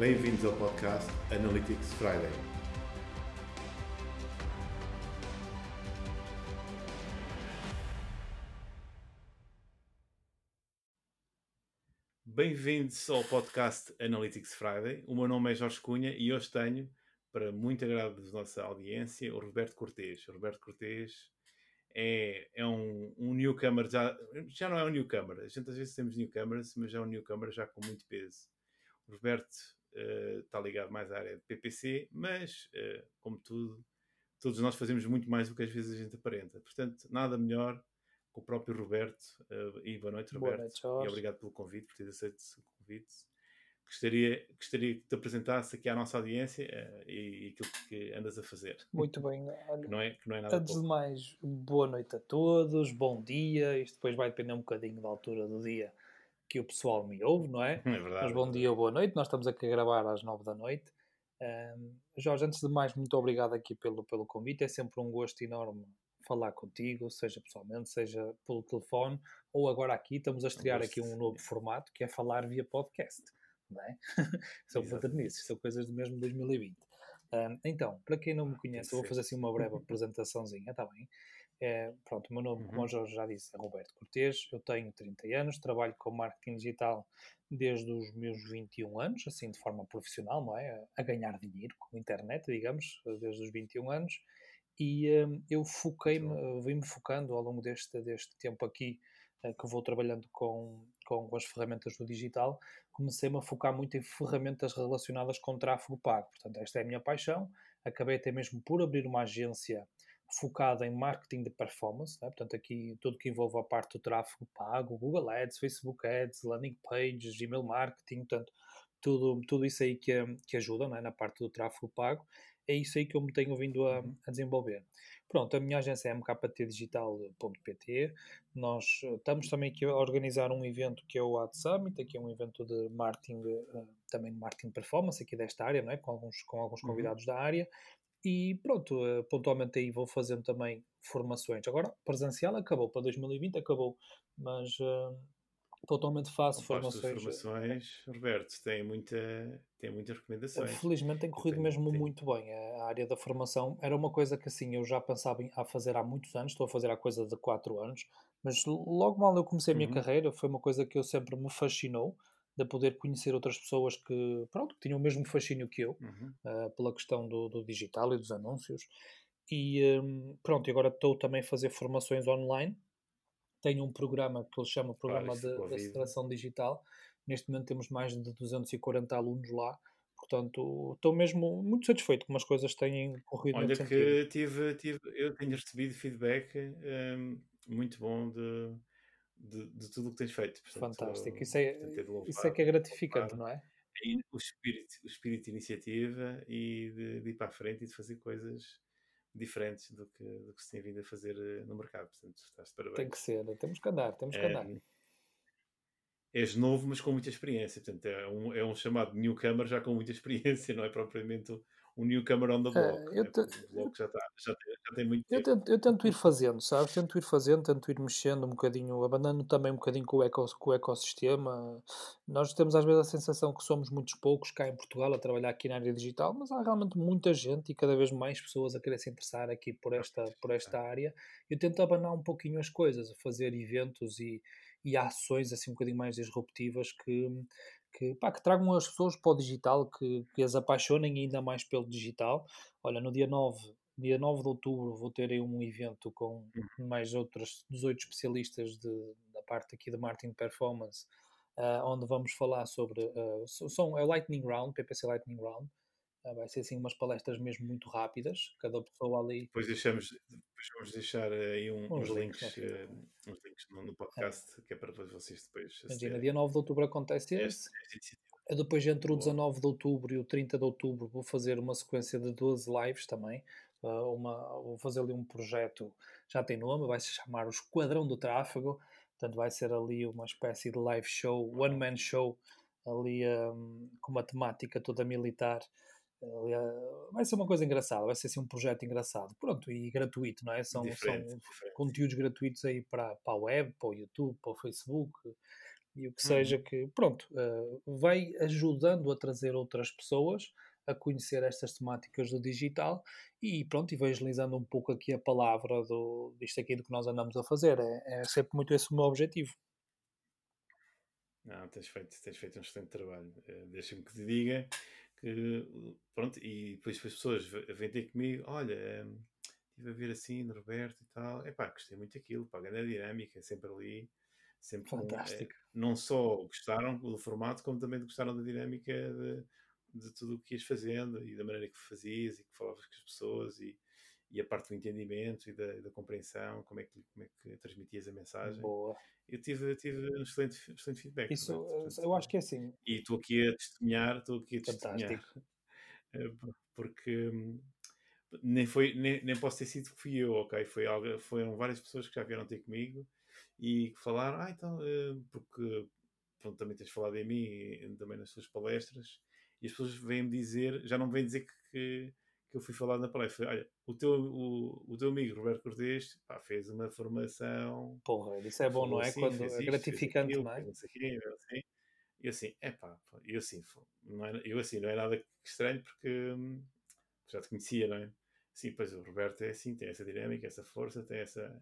Bem-vindos ao podcast Analytics Friday. Bem-vindos ao podcast Analytics Friday. O meu nome é Jorge Cunha e hoje tenho, para muito agrado da nossa audiência, o Roberto Cortês. O Roberto Cortês é, é um, um newcomer, já, já não é um newcomer. A gente às vezes temos newcomers, mas é um newcomer já com muito peso. Roberto uh, está ligado mais à área de PPC, mas, uh, como tudo, todos nós fazemos muito mais do que às vezes a gente aparenta. Portanto, nada melhor que o próprio Roberto. Uh, e boa noite, Roberto. Boa noite, e obrigado pelo convite, por ter aceito o convite. Gostaria, gostaria que te apresentasse aqui à nossa audiência uh, e, e, aquilo que andas a fazer. Muito bem. que, não é, que não é nada Antes de mais, boa noite a todos, bom dia. Isto depois vai depender um bocadinho da altura do dia que o pessoal me ouve, não é? É verdade. Mas bom é dia ou boa noite. Nós estamos aqui a gravar às nove da noite. Um, Jorge, antes de mais, muito obrigado aqui pelo, pelo convite. É sempre um gosto enorme falar contigo, seja pessoalmente, seja pelo telefone, ou agora aqui estamos a estrear aqui um novo formato que é falar via podcast. Não é? são modernices, são coisas do mesmo 2020. Um, então, para quem não me conhece, eu vou fazer assim uma breve apresentaçãozinha, está bem? É, pronto, o meu nome, como o Jorge já disse, é Roberto Cortes, eu tenho 30 anos, trabalho com marketing digital desde os meus 21 anos, assim de forma profissional, não é? A ganhar dinheiro com a internet, digamos, desde os 21 anos, e um, eu foquei-me, vim-me focando ao longo deste, deste tempo aqui uh, que vou trabalhando com, com, com as ferramentas do digital, comecei-me a focar muito em ferramentas relacionadas com tráfego pago. Portanto, esta é a minha paixão. Acabei até mesmo por abrir uma agência focada em marketing de performance, né? portanto aqui tudo que envolve a parte do tráfego pago, Google Ads, Facebook Ads, landing pages, email marketing, portanto tudo, tudo isso aí que, que ajuda né? na parte do tráfego pago, é isso aí que eu me tenho vindo a, uhum. a desenvolver. Pronto, a minha agência é mktdigital.pt, nós eh, estamos também aqui a organizar um evento que é o Ad Summit, aqui é um evento de marketing, eh, também de marketing performance aqui desta área, não é? com, alguns, com alguns uhum. convidados uhum. da área, e pronto, eh, pontualmente aí vou fazendo também formações. Agora, presencial acabou, para 2020 acabou, mas uh, pontualmente faço formações. formações, Roberto, tem, muita, tem muitas recomendações. Felizmente tem corrido mesmo muito bem. A área da formação era uma coisa que assim eu já pensava em, a fazer há muitos anos, estou a fazer há coisa de 4 anos, mas logo mal eu comecei a minha uhum. carreira, foi uma coisa que eu sempre me fascinou de poder conhecer outras pessoas que, pronto, que tinham o mesmo fascínio que eu uhum. uh, pela questão do, do, digital e dos anúncios. E um, pronto, agora estou também a fazer formações online. Tenho um programa que ele chama Programa de, de Aceleração Digital. Neste momento temos mais de 240 alunos lá. Portanto, estou mesmo muito satisfeito como as coisas têm corrido Olha que tive, tive, eu tenho recebido feedback um, muito bom de, de, de tudo o que tens feito. Portanto, Fantástico. Isso é, isso é que é gratificante, não é? o espírito, o espírito de iniciativa e de, de, ir para a frente e de fazer coisas diferentes do que, do que se tem vindo a fazer eh, no mercado. Portanto, estás de parabéns. Tem que ser, temos que andar, temos que andar. É, és novo, mas com muita experiência. Portanto, é um, é um chamado newcomer já com muita experiência, não é propriamente um newcomer on the block. Uh, eu, te... o bloco já, está, já, tem, já tem muito eu tento, eu tento ir fazendo, sabes? Tento ir fazendo, tento ir mexendo um bocadinho, abandonando também um bocadinho com o, eco, com o ecossistema. Nós temos às vezes a sensação que somos muitos poucos cá em Portugal a trabalhar aqui na área digital, mas há realmente muita gente e cada vez mais pessoas a querer se interessar aqui por esta, por esta área. Eu tento abanar um pouquinho as coisas, a fazer eventos e, e ações assim um bocadinho mais disruptivas que que, pá, que tragam as pessoas para o digital, que, que as apaixonem ainda mais pelo digital. Olha, no dia 9, dia 9 de outubro vou ter aí um evento com uhum. mais outros 18 especialistas de, da parte aqui de marketing performance, uh, onde vamos falar sobre, uh, são, é o Lightning Round, PPC Lightning Round, vai ser assim umas palestras mesmo muito rápidas, cada pessoa ali... Depois deixamos, depois vamos deixar aí um, uns, uns, links, uns links no, no podcast, é. que é para vocês depois... Imagina, dia 9 de outubro acontece esse, depois entre o 19 de outubro e o 30 de outubro vou fazer uma sequência de 12 lives também, uma, vou fazer ali um projeto, já tem nome, vai se chamar o Esquadrão do Tráfego, portanto vai ser ali uma espécie de live show, one man show, ali um, com uma temática toda militar. Uh, vai ser uma coisa engraçada, vai ser assim um projeto engraçado, pronto, e gratuito, não é? São, são conteúdos gratuitos aí para, para a web, para o YouTube, para o Facebook, e o que seja uhum. que, pronto, uh, vai ajudando a trazer outras pessoas a conhecer estas temáticas do digital e pronto, evangelizando um pouco aqui a palavra do, disto aqui do que nós andamos a fazer. É, é sempre muito esse o meu objetivo. Não, tens feito, tens feito um excelente trabalho. Uh, Deixa-me que te diga que, pronto, e depois as pessoas vêm ter comigo, olha, um, estive a ver assim no Roberto e tal, é pá, gostei muito daquilo, pá, a dinâmica, sempre ali, sempre Fantástico. Com, é, não só gostaram do formato, como também gostaram da dinâmica de, de tudo o que ias fazendo e da maneira que fazias e que falavas com as pessoas e, e a parte do entendimento e da, da, compreensão, como é, que, como é que transmitias a mensagem. Boa. Eu tive, tive um excelente, excelente feedback. Isso, Portanto, eu acho que é assim. E estou aqui a testemunhar, estou aqui a testemunhar. Eh, porque hum, nem, foi, nem, nem posso ter sido que fui eu, ok? Foi algo, foram várias pessoas que já vieram ter comigo e que falaram, ah, então, eh, porque pronto, também tens falado em mim, também nas tuas palestras, e as pessoas vêm-me dizer, já não vêm dizer que, que, que, eu fui falar na palestra. Olha, o teu, o, o teu amigo Roberto Cortês pá, fez uma formação. Porra, isso é bom, não é? Assim, Quando é gratificante, aquilo, não é? Assim. E assim, é pá, eu assim, não é, eu assim, não é nada estranho porque hum, já te conhecia, não é? Sim, pois o Roberto é assim, tem essa dinâmica, essa força, tem essa,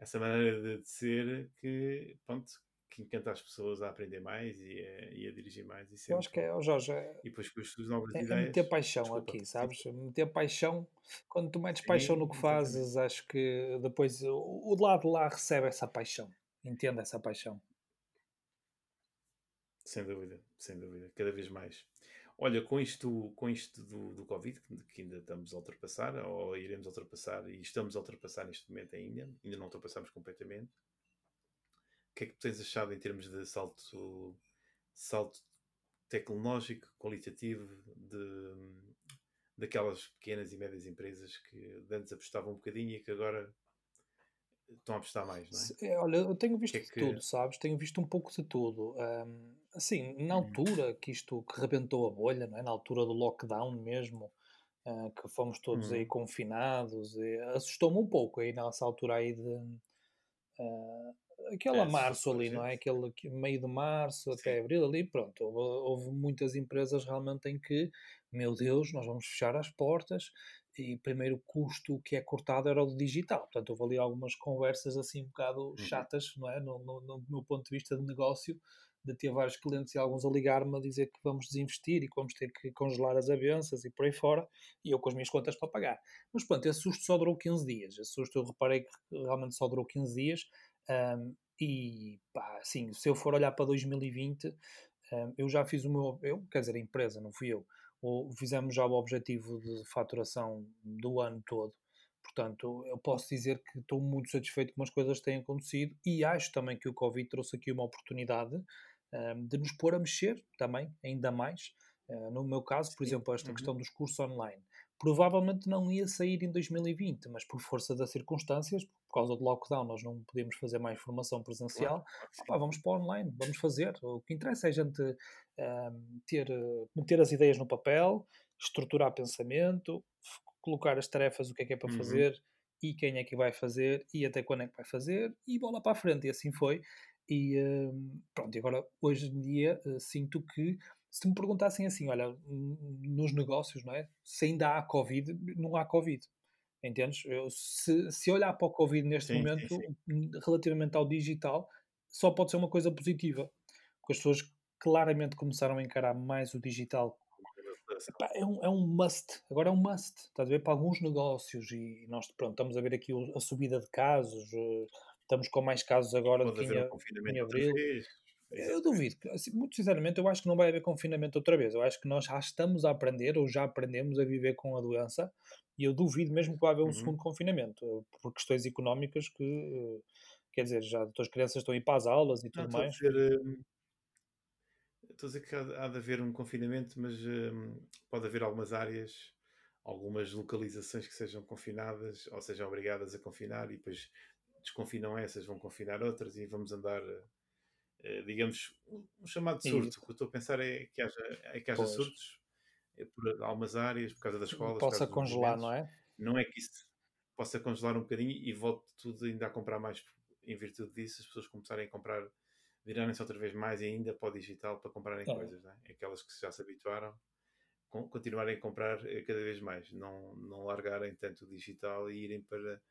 essa maneira de, de ser que, pronto, que encanta as pessoas a aprender mais e a, e a dirigir mais. E eu acho que é, Jorge, e depois com as novas é, ideias. É meter paixão desculpa, aqui, sabes? Meter paixão, quando tu metes paixão no que fazes, acho que depois o, o lado lá recebe essa paixão, entende essa paixão. Sem dúvida, sem dúvida, cada vez mais. Olha, com isto, com isto do, do Covid, que ainda estamos a ultrapassar, ou iremos ultrapassar, e estamos a ultrapassar neste momento ainda, ainda não ultrapassamos completamente, que é que tens achado em termos de salto, salto tecnológico, qualitativo, de, daquelas pequenas e médias empresas que antes apostavam um bocadinho e que agora estão a apostar mais, não é? é olha, eu tenho visto que é que... tudo, sabes? Tenho visto um pouco de tudo. Um, assim, na uhum. altura que isto que rebentou a bolha, não é? na altura do lockdown mesmo, uh, que fomos todos uhum. aí confinados, assustou-me um pouco aí nessa altura aí de. Uh, aquela é, março ali, não é? Aquele meio de março Sim. até abril ali, pronto. Houve, houve, muitas empresas realmente em que, meu Deus, nós vamos fechar as portas e primeiro custo que é cortado era o do digital. Portanto, houve ali algumas conversas assim um bocado uhum. chatas, não é? No, no, no, meu ponto de vista de negócio, de ter vários clientes e alguns a ligar-me a dizer que vamos desinvestir e que vamos ter que congelar as avanças e por aí fora, e eu com as minhas contas para pagar. Mas pronto, esse susto só durou 15 dias. Esse susto eu reparei que realmente só durou 15 dias. Um, e pá, assim, se eu for olhar para 2020, um, eu já fiz o meu, eu, quer dizer, a empresa, não fui eu, ou fizemos já o objetivo de faturação do ano todo. Portanto, eu posso dizer que estou muito satisfeito com as coisas que têm acontecido e acho também que o Covid trouxe aqui uma oportunidade um, de nos pôr a mexer também, ainda mais. Uh, no meu caso, por exemplo, esta uhum. questão dos cursos online provavelmente não ia sair em 2020, mas por força das circunstâncias, por causa do lockdown, nós não podemos fazer mais formação presencial. Claro. vamos para online, vamos fazer. O que interessa é a gente uh, ter, meter as ideias no papel, estruturar pensamento, colocar as tarefas, o que é que é para uhum. fazer e quem é que vai fazer e até quando é que vai fazer e bola para a frente. E assim foi. E uh, pronto, e agora hoje em dia uh, sinto que se me perguntassem assim, olha, nos negócios, não é? Se ainda há Covid, não há Covid. Entendes? Eu, se, se olhar para o Covid neste sim, momento, sim, sim. relativamente ao digital, só pode ser uma coisa positiva. Porque as pessoas claramente começaram a encarar mais o digital. É um, é um must. Agora é um must. Estás a ver? Para alguns negócios. E nós, pronto, estamos a ver aqui a subida de casos. Eh, estamos com mais casos agora do que em, em abril. Eu duvido, assim, muito sinceramente, eu acho que não vai haver confinamento outra vez. Eu acho que nós já estamos a aprender ou já aprendemos a viver com a doença e eu duvido mesmo que vai haver um uhum. segundo confinamento por questões económicas que, eh, quer dizer, já as crianças estão a ir para as aulas e tudo não, mais. Estou a, dizer, hum, estou a dizer que há, há, de haver um confinamento, mas pode haver algumas áreas, algumas localizações que sejam confinadas ou sejam obrigadas a confinar e depois desconfinam essas, vão confinar outras e vamos andar eh, digamos, um chamado surto. O que eu estou a pensar é que haja, é que haja surtos eh, por algumas áreas, por causa das escolas. Possa congelar, não é? Não é que isso possa congelar um bocadinho e volte tudo ainda a comprar mais em virtude disso, as pessoas começarem a comprar virarem-se outra vez mais ainda para o digital para comprarem é. coisas, né? aquelas que já se habituaram, continuarem a comprar eh, cada vez mais, não, não largarem tanto o digital e irem para,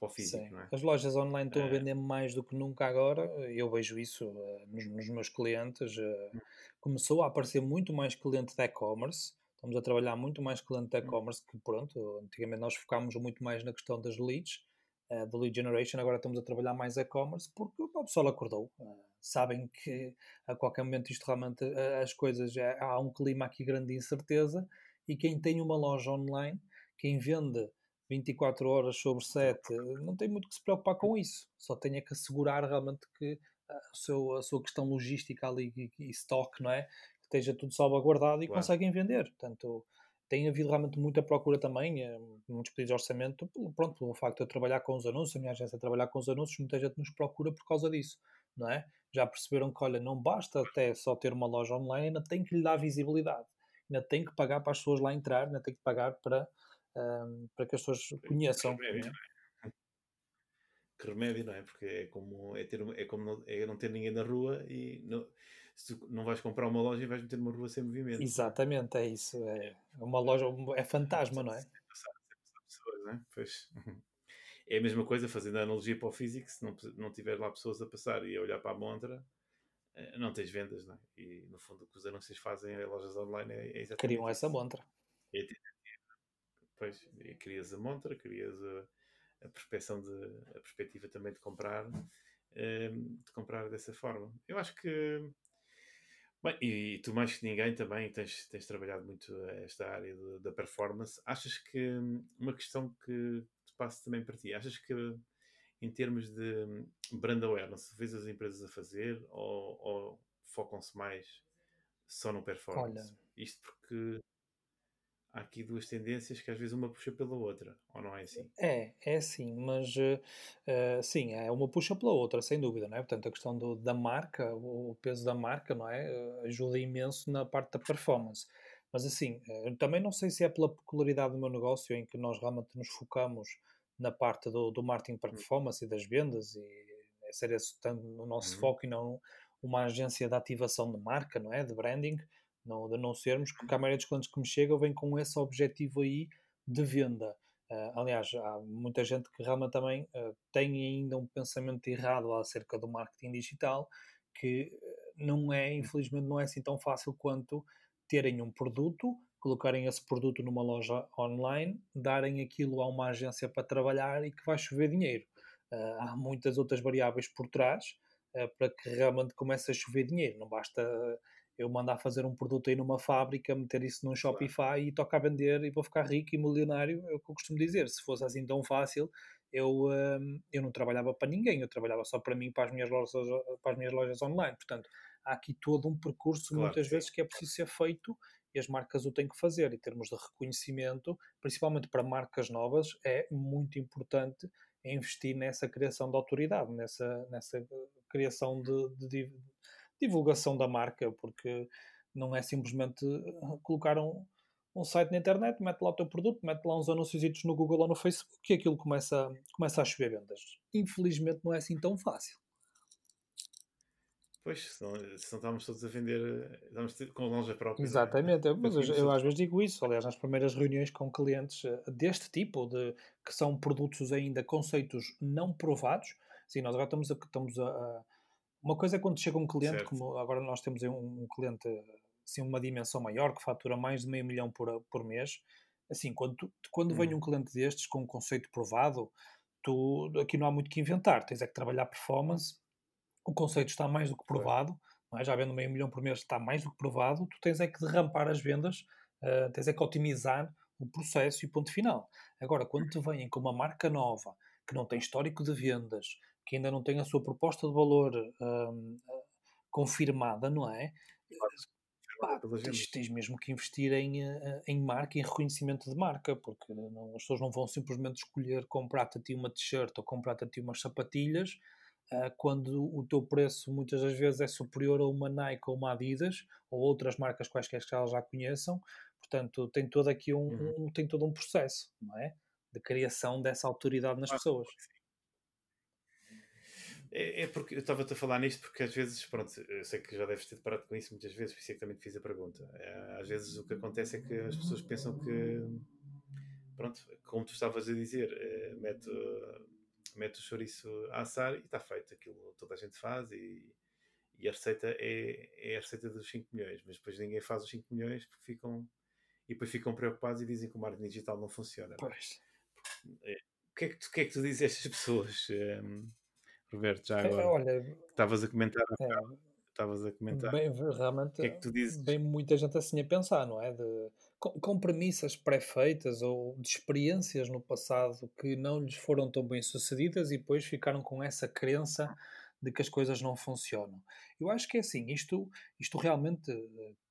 para o físico. É? As lojas online estão é. a vender mais do que nunca agora, eu vejo isso uh, nos, nos, meus clientes. Uh, começou a aparecer muito mais cliente de e-commerce. Estamos a trabalhar muito mais cliente de hum. e-commerce que pronto, antigamente nós focámos muito mais na questão das leads, uh, do lead generation, agora estamos a trabalhar mais e-commerce porque o pessoal acordou. Sabem que a qualquer momento isto realmente as coisas é, há um clima aqui grande de incerteza e quem tem uma loja online, quem vende 24 horas sobre 7, não tem muito que se preocupar com isso, só tem é que assegurar realmente que a, seu, a sua questão logística ali e, e stock, não é? Que esteja tudo salvaguardado e claro. conseguem vender. Portanto, tem havido realmente muita procura também, eh, muitos pedidos de orçamento, pronto, pelo facto de eu trabalhar com os anúncios, a minha agência trabalhar com os anúncios, muita gente nos procura por causa disso, não é? Já perceberam que, olha, não basta até só ter uma loja online, ainda tem que lhe dar visibilidade, ainda tem que pagar para as pessoas lá entrar, ainda tem que pagar para, um, para que as pessoas conheçam. Que remédio, não é? Que remédio, não é? Porque é como, é ter, é como não, é não ter ninguém na rua e não, se não vais comprar uma loja e vais meter uma rua sem movimento. Exatamente, é isso. É uma loja, é fantasma, não é? Sem passar, sem passar pessoas, não é? Pois. É a mesma coisa, fazendo a analogia para o físico, se não, não tiver lá pessoas a passar e a olhar para a montra, eh, não tens vendas, não é? E no fundo o que os anúncios fazem em lojas online é, é exatamente. Criam essa montra. É, pois, crias a montra, crias a, a de a perspectiva também de comprar, ehm, de comprar dessa forma. Eu acho que Bem, e tu mais que ninguém também tens, tens trabalhado muito esta área de, da performance. Achas que uma questão que te passo também para ti, achas que em termos de brand awareness, vês as empresas a fazer ou, ou focam-se mais só no performance? Olha, Isto porque há aqui duas tendências que às vezes uma puxa pela outra, ou não é assim? É, é assim, mas uh, sim, é uma puxa pela outra, sem dúvida, não é? Portanto, a questão do, da marca, o peso da marca, não é? Uh, ajuda imenso na parte da performance. Mas assim, também não sei se é pela peculiaridade do meu negócio em que nós realmente nos focamos na parte do, do marketing hum. performance e das vendas e é ser esse tanto o nosso uhum. foco e não uma agência de ativação de marca, não é? De branding não, de não sermos, porque a maioria dos clientes que me chegam vem com esse objetivo aí de venda. Uh, aliás, há muita gente que realmente também uh, tem ainda um pensamento errado acerca do marketing digital, que não é, infelizmente, não é assim tão fácil quanto terem um produto, colocarem esse produto numa loja online, darem aquilo a uma agência para trabalhar e que vai chover dinheiro. Uh, há muitas outras variáveis por trás para que realmente comece a chover dinheiro. Não basta eu mandar fazer um produto aí numa fábrica, meter isso num Shopify e tocar a vender e vou ficar rico e milionário, é o que eu costumo dizer. Se fosse assim tão fácil, eu, um, eu não trabalhava para ninguém, eu trabalhava só para mim, para as minhas lojas, para as minhas lojas online. Portanto, há aqui todo um percurso, claro. muitas vezes, que é preciso ser feito e as marcas o têm que fazer. Em termos de reconhecimento, principalmente para marcas novas, é muito importante investir nessa criação de autoridade, nessa, nessa criação de, de, divulgação da marca, porque não é simplesmente eh, colocar um, um site na internet, mete lá o teu produto, mete lá uns anúncios no Google ou no Facebook e aquilo começa, começa a chover vendas. Infelizmente não é assim tão fácil. Pois, se não, se não estamos todos a vender, estamos com loja própria. Exatamente, é? mas eu, eu, às vezes digo isso, aliás, nas primeiras reuniões com clientes eh, deste tipo, de que são produtos ainda, conceitos não provados, sim, nós agora estamos a, estamos a uma coisa é quando chega um cliente, certo. como agora nós temos um, um cliente assim, uma dimensão maior, que fatura mais de meio milhão por, por mês. Assim, quando, tu, quando hum. vem um cliente destes com um conceito provado, tu, aqui não há muito que inventar. Tens é que trabalhar performance, o conceito está mais do que provado, é? já vendo meio milhão por mês está mais do que provado, tu tens é que derrampar as vendas, uh, tens é que otimizar o processo e ponto final. Agora, quando te vêm com uma marca nova, que não tem histórico de vendas, que ainda não tem a sua proposta de valor um, confirmada, não é? Pá, tens, tens, mesmo que investir em, eh, em marca, em reconhecimento de marca, porque não, as pessoas não vão simplesmente escolher comprar-te a ti uma t-shirt ou comprar-te a ti umas sapatilhas uh, quando o teu preço muitas das vezes é superior a uma Nike ou uma Adidas ou outras marcas quaisquer que elas já conheçam. Portanto, tem todo aqui um, uhum. um, tem todo um processo, não é? De criação dessa autoridade nas ah, pessoas. Sim. É, é, porque eu estava-te a falar nisto porque às vezes, pronto, eu sei que já deves ter parado com isso muitas vezes, por isso é que também te fiz a pergunta. É, às vezes o que acontece é que as pessoas pensam que, pronto, como tu estavas a dizer, é, mete, mete o chouriço a assar e está feito. Aquilo toda a gente faz e, e a receita é, é a receita dos 5 milhões, mas depois ninguém faz os 5 milhões porque ficam e depois ficam preocupados e dizem que o marketing digital não funciona. Pois. É, o que é que tu, que é que tu dizes a estas pessoas? Um, Roberto, já é, agora. Olha, estavas a comentar. É, estavas a comentar. Bem, realmente, que é que tu dizes? bem muita gente assim a pensar, não é? De, com, com premissas pré-feitas ou de experiências no passado que não lhes foram tão bem sucedidas e depois ficaram com essa crença de que as coisas não funcionam. Eu acho que é assim, isto, isto realmente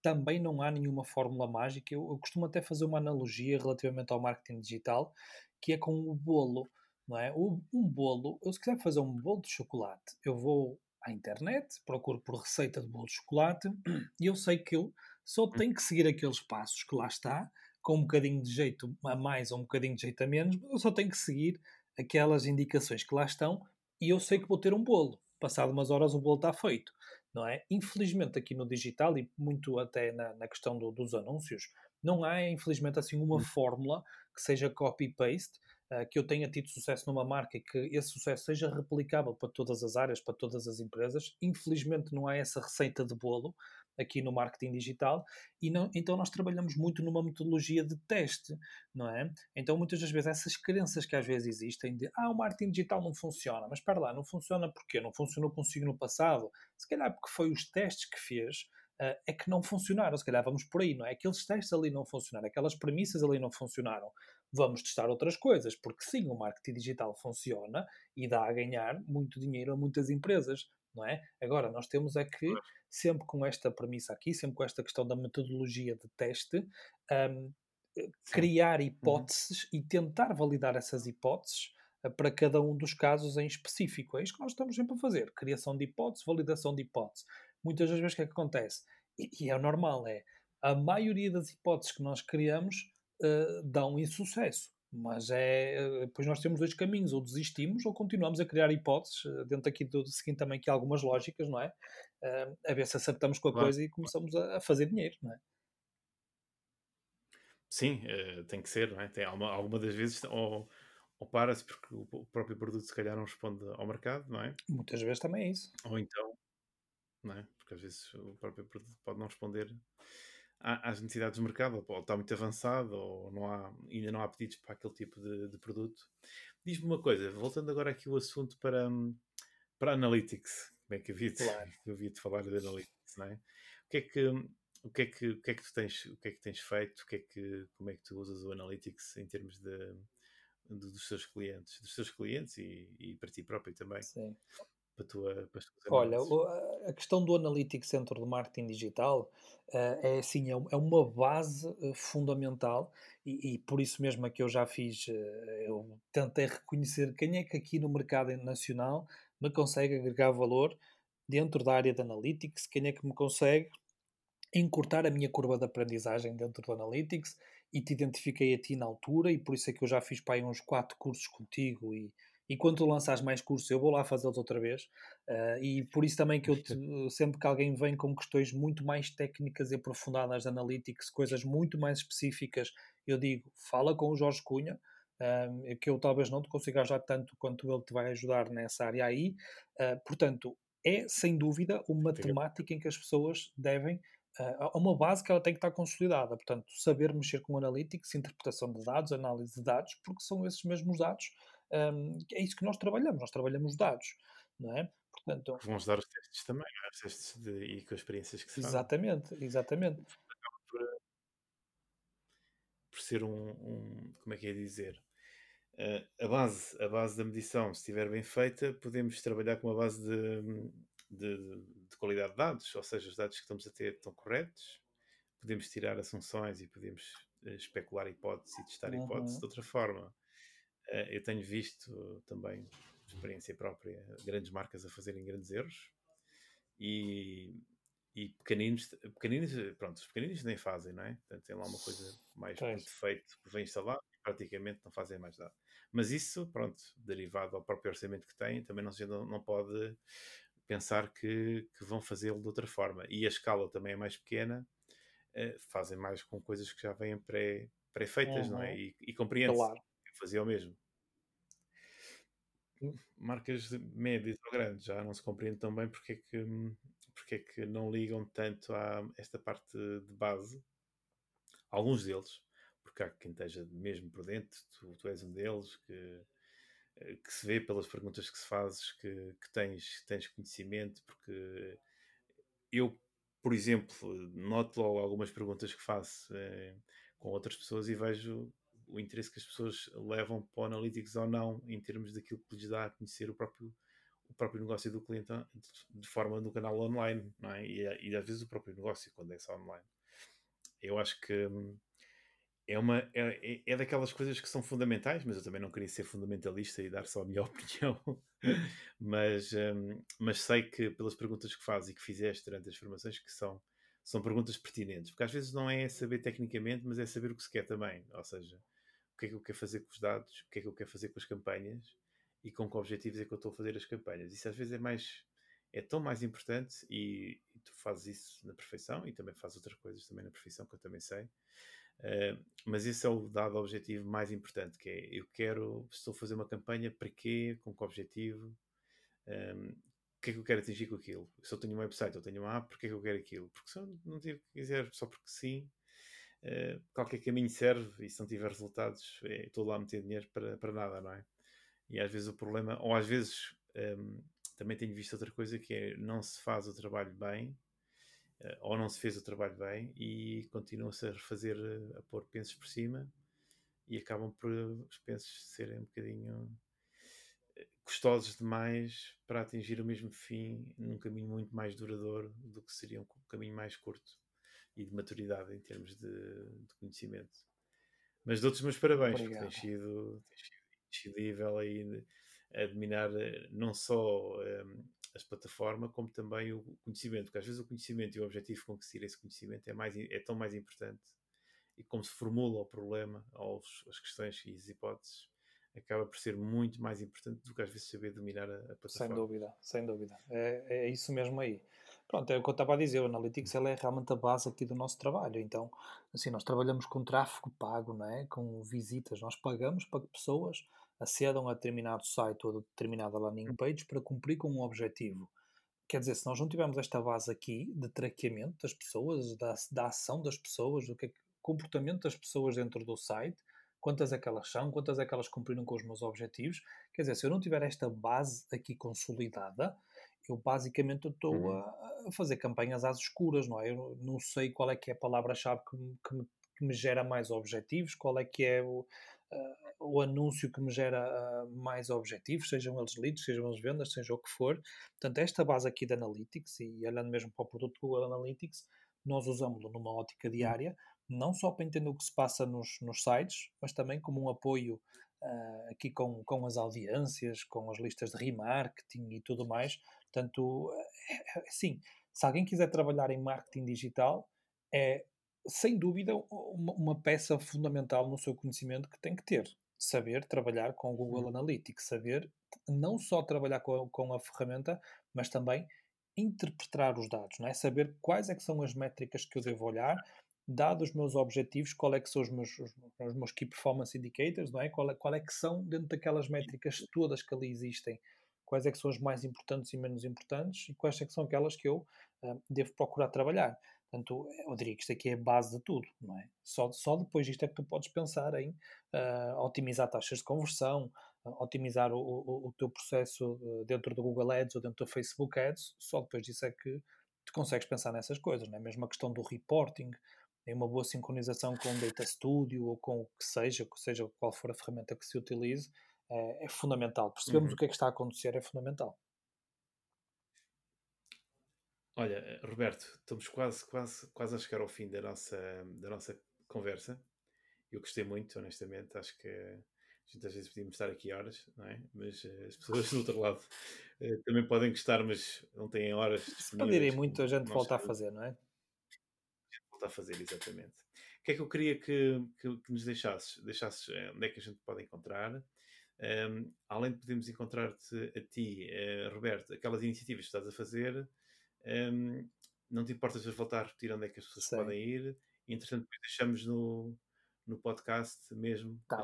também não há nenhuma fórmula mágica. Eu, eu costumo até fazer uma analogia relativamente ao marketing digital, que é com o bolo não é? Um bolo, eu se quiser fazer um bolo de chocolate, eu vou à internet, procuro por receita de bolo de chocolate e eu sei que eu só hum. tenho que seguir aqueles passos que lá está, com um bocadinho de jeito a mais ou um bocadinho de jeito a menos, eu só tenho que seguir aquelas indicações que lá estão e eu sei que vou ter um bolo. Passado umas horas o bolo está feito, não é? Infelizmente aqui no digital e muito até na, na questão do, dos anúncios, não há infelizmente assim uma hum. fórmula que seja copy-paste que eu tenha tido sucesso numa marca e que esse sucesso seja replicável para todas as áreas, para todas as empresas. Infelizmente não há essa receita de bolo aqui no marketing digital e não, então nós trabalhamos muito numa metodologia de teste, não é? Então muitas das vezes essas crenças que às vezes existem de ah, o marketing digital não funciona, mas espera lá, não funciona porque não funcionou consigo no passado, se calhar porque foi os testes que fez uh, é que não funcionaram, se calhar vamos por aí, não é? Aqueles testes ali não funcionaram, aquelas premissas ali não funcionaram vamos testar outras coisas, porque sim, o marketing digital funciona e dá a ganhar muito dinheiro a muitas empresas, não é? Agora, nós temos é que, sempre com esta premissa aqui, sempre com esta questão da metodologia de teste, um, criar uhum. hipóteses uhum. e tentar validar essas hipóteses uh, para cada um dos casos em específico. É isto que nós estamos sempre a fazer: criação de hipóteses, validação de hipóteses. Muitas das vezes o que é que acontece? E, e é normal, é a maioria das hipóteses que nós criamos uh, dão insucesso. Mas é. Eh, depois nós temos dois caminhos, ou desistimos ou continuamos a criar hipóteses, eh, dentro aqui do seguinte também aqui algumas lógicas, não é? Uh, a ver se acertamos com a claro. coisa e começamos a, a, fazer dinheiro, não é? Sim, uh, tem que ser, não é? Tem alguma, alguma das vezes, ou, ou para-se porque o próprio produto se calhar não responde ao mercado, não é? Muitas vezes também é isso. Ou então, não é? Porque às vezes o próprio produto pode não responder às necessidades do mercado, ou está muito avançado, ou não há, ainda não há pedidos para aquele tipo de, de produto. Diz-me uma coisa, voltando agora aqui o assunto para, para Analytics, como é que eu vi-te claro. vi falar de Analytics, não é? O que é que, o que é que, o que é que tu tens, o que é que tens feito, o que é que, como é que tu usas o Analytics em termos de, de dos seus clientes, dos seus clientes e, e para ti próprio também? Sim para, tua, para Olha, a questão do Analytics dentro do marketing digital uh, é assim, é, é uma base uh, fundamental e, e, por isso mesmo é que eu já fiz, uh, eu tentei reconhecer quem é que aqui no mercado nacional me consegue agregar valor dentro da área de Analytics, quem é que me consegue encurtar a minha curva de aprendizagem dentro do Analytics e te identifiquei a ti na altura e por isso é que eu já fiz para aí uns quatro cursos contigo e e quando tu lançares mais cursos, eu vou lá fazê-los outra vez. Uh, e por isso também que eu te, sempre que alguém vem com questões muito mais técnicas e aprofundadas de analytics, coisas muito mais específicas, eu digo, fala com o Jorge Cunha, uh, que eu talvez não te consiga ajudar tanto quanto ele te vai ajudar nessa área aí. Uh, portanto, é sem dúvida uma temática em que as pessoas devem há uma base que ela tem que estar consolidada. Portanto, saber mexer com analytics, interpretação de dados, análise de dados, porque são esses mesmos dados um, é isso que nós trabalhamos, nós trabalhamos dados, não é? Portanto, Vamos dar os testes também, é? os testes de, e com as experiências que se Exatamente, exatamente. Por, por, ser um, um, como é que é dizer? Uh, a, base, a base da medição, se estiver bem feita, podemos trabalhar com uma base de, de, de, qualidade de dados, ou seja, os dados que estamos a ter estão corretos, podemos tirar assunções e podemos uh, especular hipóteses e testar uhum. hipóteses de outra forma. Eh, eu tenho visto também, experiência própria, grandes marcas a fazerem grandes erros e, e pequeninos, pequeninos, pronto, os pequeninos nem fazem, não é? Portanto, tem lá uma coisa mais por defeito que vem instalado e praticamente não fazem mais nada. Mas isso, pronto, derivado ao próprio orçamento que têm, também não, não, pode pensar que, que vão fazê-lo de outra forma. E a escala também é mais pequena, eh, fazem mais com coisas que já vêm pré, pré-feitas, uhum. não é? Uhum. E, e compreende-se. Claro. Fazia o mesmo. Marcas médias ou grandes já não se compreende tão bem porque é que, porque é que não ligam tanto a esta parte de base. Alguns deles, porque há quem esteja mesmo por dentro, tu, tu és um deles que, eh, que se vê pelas perguntas que se fazes que, que tens, tens conhecimento, porque eu, por exemplo, noto logo algumas perguntas que faço eh, com outras pessoas e vejo o interesse que as pessoas levam para o Analytics ou não, em termos daquilo que lhes dá a conhecer o próprio, o próprio negócio do cliente de forma no canal online, não é? E, e às vezes o próprio negócio, quando é só online. Eu acho que hum, é, uma, é, é, é daquelas coisas que são fundamentais, mas eu também não queria ser fundamentalista e dar só a minha opinião. mas, um, mas sei que pelas perguntas que fazes e que fizeste durante as formações, que são são perguntas pertinentes, porque às vezes não é saber tecnicamente, mas é saber o que se quer também. Ou seja, que é que eu quero fazer com os dados, o que é que eu quero fazer com as campanhas e com que objetivos é que eu estou a fazer as campanhas. Isso às vezes é mais é tão mais importante e, e tu fazes isso na perfeição e também fazes outras coisas também na perfeição que eu também sei. Uh, mas esse é o dado objetivo mais importante, que é eu quero, estou a fazer uma campanha para quê, com que objetivo, um, o que é que eu quero atingir com aquilo? Se eu tenho um website, eu tenho uma app, porque é que eu quero aquilo? Porque se eu não quiser só porque sim, uh, qualquer caminho serve e se não tiver resultados, é, estou lá a meter dinheiro para, para nada, não é? E às vezes o problema, ou às vezes um, também tenho visto outra coisa que é não se faz o trabalho bem, uh, ou não se fez o trabalho bem e continua-se a refazer, a pôr pensos por cima e acabam por os pensos serem um bocadinho custosos demais para atingir o mesmo fim num caminho muito mais duradouro do que seria um caminho mais curto e de maturidade em termos de, de conhecimento. Mas dou-te os meus parabéns, Obrigado. porque tens sido, incrível aí a dominar eh, não só um, ehm, as plataformas, como também o conhecimento, porque às vezes o conhecimento e o objetivo com que se tira esse conhecimento é, mais, é tão mais importante e como se formula o problema ou as questões e as hipóteses acaba por ser muito mais importante do que às vezes saber dominar a, a plataforma. Sem dúvida, sem dúvida. É, é isso mesmo aí. Pronto, é o que eu estava a dizer, o Analytics ela é realmente a base aqui do nosso trabalho. Então, assim, nós trabalhamos com tráfego pago, não é? com visitas. Nós pagamos para que pessoas acedam a determinado site ou a determinada landing page para cumprir com um objetivo. Quer dizer, se nós não tivermos esta base aqui de traqueamento das pessoas, da, da ação das pessoas, do que é, comportamento das pessoas dentro do site, quantas é que elas são, quantas é que elas cumpriram com os meus objetivos. Quer dizer, se eu não tiver esta base aqui consolidada, eu basicamente estou uhum. a, a, fazer campanhas às escuras, não é? Eu não sei qual é que é a palavra-chave que, que, me, que me gera mais objetivos, qual é que é o, uh, o anúncio que me gera uh, mais objetivos, sejam eles leads, sejam eles vendas, seja o que for. Portanto, esta base aqui de Analytics, e olhando mesmo para o produto Google Analytics, nós usamos-lo numa ótica uhum. diária, não só para entender o que se passa nos, nos sites, mas também como um apoio uh, aqui com, com as audiências, com as listas de remarketing e tudo mais. Portanto, é, é, sim, se alguém quiser trabalhar em marketing digital, é sem dúvida uma, uma, peça fundamental no seu conhecimento que tem que ter. Saber trabalhar com o Google uhum. Analytics, saber não só trabalhar com, com a ferramenta, mas também interpretar os dados, não é? saber quais é que são as métricas que eu devo olhar dados os meus objetivos, qual é que são os meus, os, os meus Key Performance Indicators, não é? Qual, é? qual é que são, dentro daquelas métricas todas que ali existem, quais é que são as mais importantes e menos importantes e quais é que são aquelas que eu uh, devo procurar trabalhar. Portanto, eu diria que isto aqui é a base de tudo, não é? Só, só depois disto é que tu podes pensar em uh, otimizar taxas de conversão, uh, otimizar o, o, o, teu processo dentro do Google Ads ou dentro do Facebook Ads, só depois disso é que tu consegues pensar nessas coisas, não é? Mesmo a questão do reporting, em uma boa sincronização com o Data Studio ou com o que seja, seja qual for a ferramenta que se utilize, é, é fundamental. Percebemos uhum. o que é que está a acontecer, é fundamental. Olha, eh, Roberto, estamos quase, quase, quase a chegar ao fim da nossa, da nossa conversa. Eu gostei muito, honestamente. Acho que A gente às vezes podíamos estar aqui horas, não é? Mas uh, as pessoas do outro lado uh, também podem gostar, mas não têm horas. Se pedirem muito, a gente volta a fazer, não é? A gente volta a fazer, exatamente. O que é que eu queria que, que, que nos deixasses? Deixasses onde é que a gente pode encontrar? Um, além de podermos encontrar-te a ti, uh, Roberto, aquelas iniciativas que estás a fazer, um, não te importas de voltar a repetir onde é que as pessoas Sim. podem ir? E, entretanto, deixamos no, no podcast mesmo. Tá.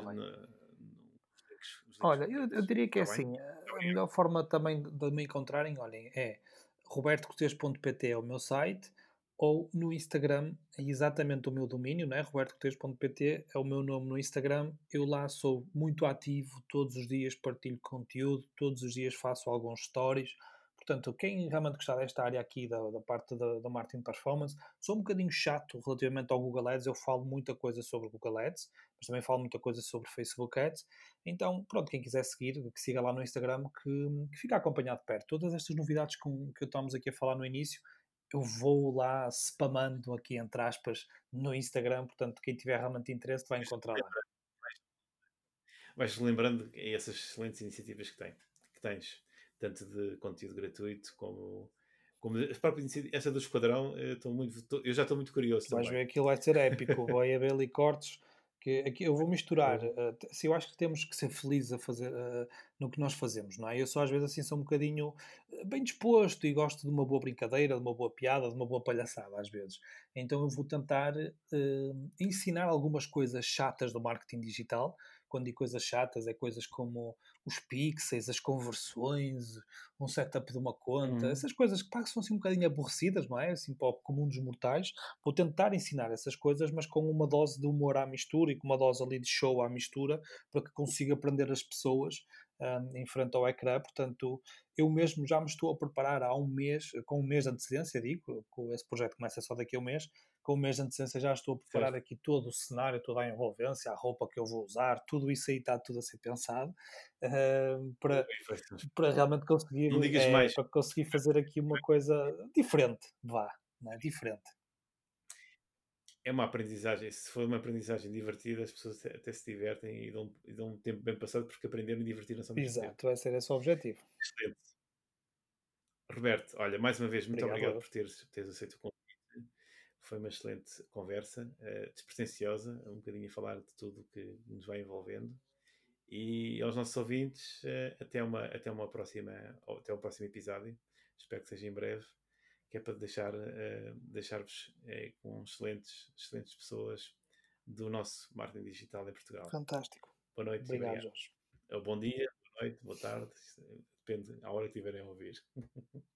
Olha, eu, eu, diria que é tá assim, a melhor forma também de me encontrarem, olhem, é robertocortes.pt é o meu site, ou no Instagram é exatamente o meu domínio, né? robertocortes.pt é o meu nome no Instagram. Eu lá sou muito ativo, todos os dias partilho conteúdo, todos os dias faço alguns stories, Portanto, quem realmente gostar desta área aqui da, da parte da, da marketing performance, sou um bocadinho chato relativamente ao Google Ads. Eu falo muita coisa sobre Google Ads, mas também falo muita coisa sobre Facebook Ads. Então, pronto, quem quiser seguir, que siga lá no Instagram, que, que fica acompanhado de perto. Todas estas novidades com, que estamos aqui a falar no início, eu vou lá spamando aqui, entre aspas, no Instagram. Portanto, quem tiver realmente interesse vai encontrar lá. Vais lembrando essas excelentes iniciativas que, tem, que tens tanto de conteúdo gratuito como, como essa do Esquadrão, eu, estou muito, eu já estou muito curioso. Vais também. ver aquilo vai ser épico, vai haver ali cortes. Que aqui eu vou misturar. Uh, se eu acho que temos que ser felizes a fazer uh, no que nós fazemos, não é? Eu só às vezes assim sou um bocadinho bem disposto e gosto de uma boa brincadeira, de uma boa piada, de uma boa palhaçada às vezes. Então eu vou tentar uh, ensinar algumas coisas chatas do marketing digital quando digo coisas chatas, é coisas como os pixels, as conversões, um setup de uma conta, uhum. essas coisas que pá, são assim um bocadinho aborrecidas, não é? Assim para o comum dos mortais. Vou tentar ensinar essas coisas, mas com uma dose de humor à mistura e com uma dose ali de show à mistura, para que consiga aprender as pessoas um, em frente ao ecrã. Portanto, eu mesmo já me estou a preparar há um mês, com um mês de antecedência, digo, esse projeto começa só daqui a um mês, com um mês de antecedência já estou a preparar aqui todo o cenário, toda a envolvência, a roupa que eu vou usar, tudo isso aí está tudo a ser pensado uh, para, para realmente conseguir, é, para conseguir fazer aqui uma coisa diferente, vá, é? diferente. É uma aprendizagem, se for uma aprendizagem divertida, as pessoas até se divertem e dão, e dão um tempo bem passado porque aprenderam e divertiram-se ao Exato, tempo. vai ser esse o objetivo. Excelente. Roberto, olha, mais uma vez, muito obrigado, obrigado por teres, teres aceito o convite foi uma excelente conversa, uh, despretensiosa, um bocadinho a falar de tudo o que nos vai envolvendo. E aos nossos ouvintes, uh, até, uma, até, uma próxima, até o próximo episódio. Espero que seja em breve, que é para deixar, uh, deixar-vos com excelentes, excelentes pessoas do nosso marketing digital em Portugal. Fantástico. Boa noite. Obrigado, Jorge. Bom dia, boa noite, boa tarde. Depende, à hora que tiverem a ouvir.